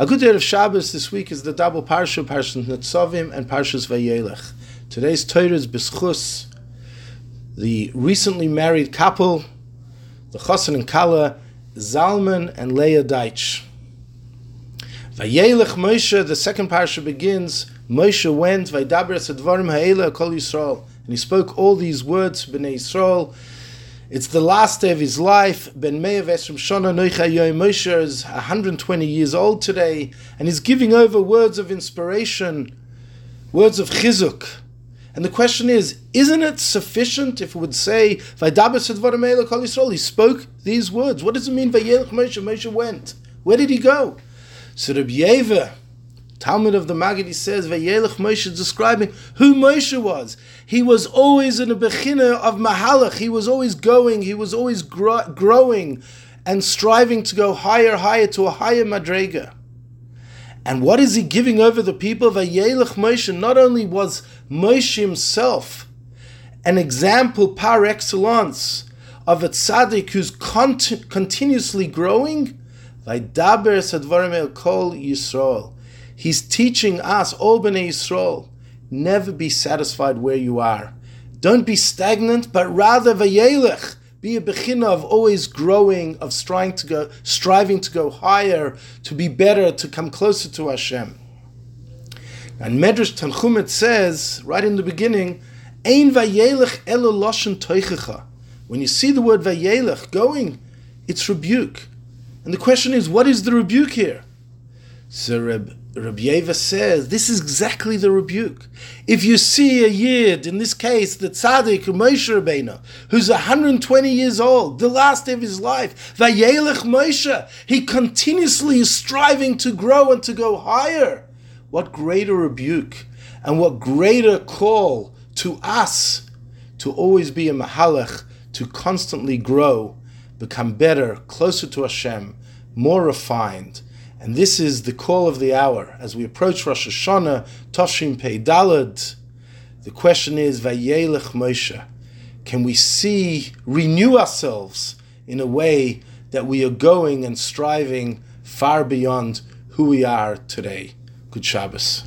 A good day of Shabbos this week is the double parsha, Parshas Netzavim and Parshas Vayelech. Today's Torah is Bischus, the recently married couple, the Chassan and Kala, Zalman and Leah Deitch. Vayelech Moshe, the second parsha begins, Moshe went, Vaydaber Sedvarim Ha'ela Kol Yisrael, and he spoke all these words to Bnei Yisrael, it's the last day of his life. Ben Meir Esrim Shona Noicha Moshe is 120 years old today, and he's giving over words of inspiration, words of chizuk. And the question is, isn't it sufficient if it would say, He spoke these words. What does it mean, Vayelech Moshe? Moshe went. Where did he go? So Rabbi Yeva, Talmid of the Maggid says, Vayelech Moshe describing who Moshe was. He was always in a bechina of Mahalach. He was always going, he was always gro- growing and striving to go higher, higher to a higher madrega. And what is he giving over the people? Vayelech Moshe not only was Moshe himself an example par excellence of a tzaddik who's cont- continuously growing, Vaydaber Sadvarim El Kol Yisrael He's teaching us, all Bnei Yisrael, never be satisfied where you are. Don't be stagnant, but rather vayelech. Be a bechina of always growing, of striving to go, striving to go higher, to be better, to come closer to Hashem. And Medrash Tanchum says right in the beginning, "Ein vayelech elo loshen toichecha." When you see the word vayelech going, it's rebuke. And the question is, what is the rebuke here? So Reb Rabbi Yeva says this is exactly the rebuke. If you see a yid, in this case the tzaddik Moshe Rabbeinu, who's 120 years old, the last day of his life, Vayelech Moshe, he continuously is striving to grow and to go higher. What greater rebuke and what greater call to us to always be a mahalach, to constantly grow, become better, closer to Hashem, more refined and this is the call of the hour. As we approach Rosh Hashanah, Toshim Pei Dalad, the question is, Vayelech Moshe. Can we see, renew ourselves in a way that we are going and striving far beyond who we are today? Good Shabbos.